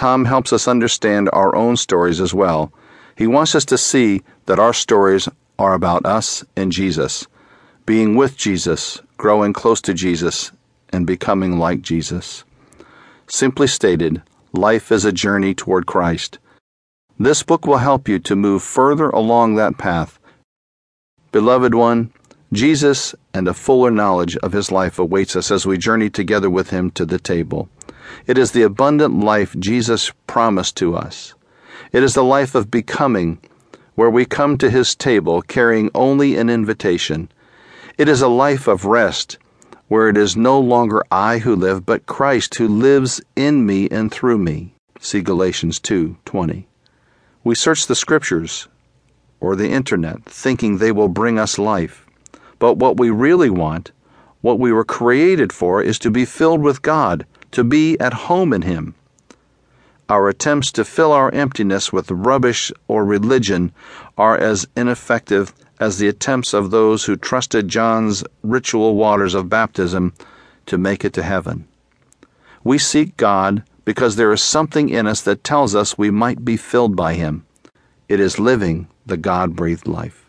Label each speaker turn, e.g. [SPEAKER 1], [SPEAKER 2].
[SPEAKER 1] Thom helps us understand our own stories as well. He wants us to see that our stories are about us and Jesus, being with Jesus, growing close to Jesus, and becoming like Jesus. Simply stated, life is a journey toward Christ. This book will help you to move further along that path. Beloved one, Jesus and a fuller knowledge of his life awaits us as we journey together with him to the table. It is the abundant life Jesus promised to us. It is the life of becoming, where we come to his table carrying only an invitation. It is a life of rest, where it is no longer I who live, but Christ who lives in me and through me. See Galatians 2:20. We search the scriptures or the internet thinking they will bring us life. But what we really want, what we were created for, is to be filled with God to be at home in Him. Our attempts to fill our emptiness with rubbish or religion are as ineffective as the attempts of those who trusted John's ritual waters of baptism to make it to heaven. We seek God because there is something in us that tells us we might be filled by Him. It is living the God breathed life.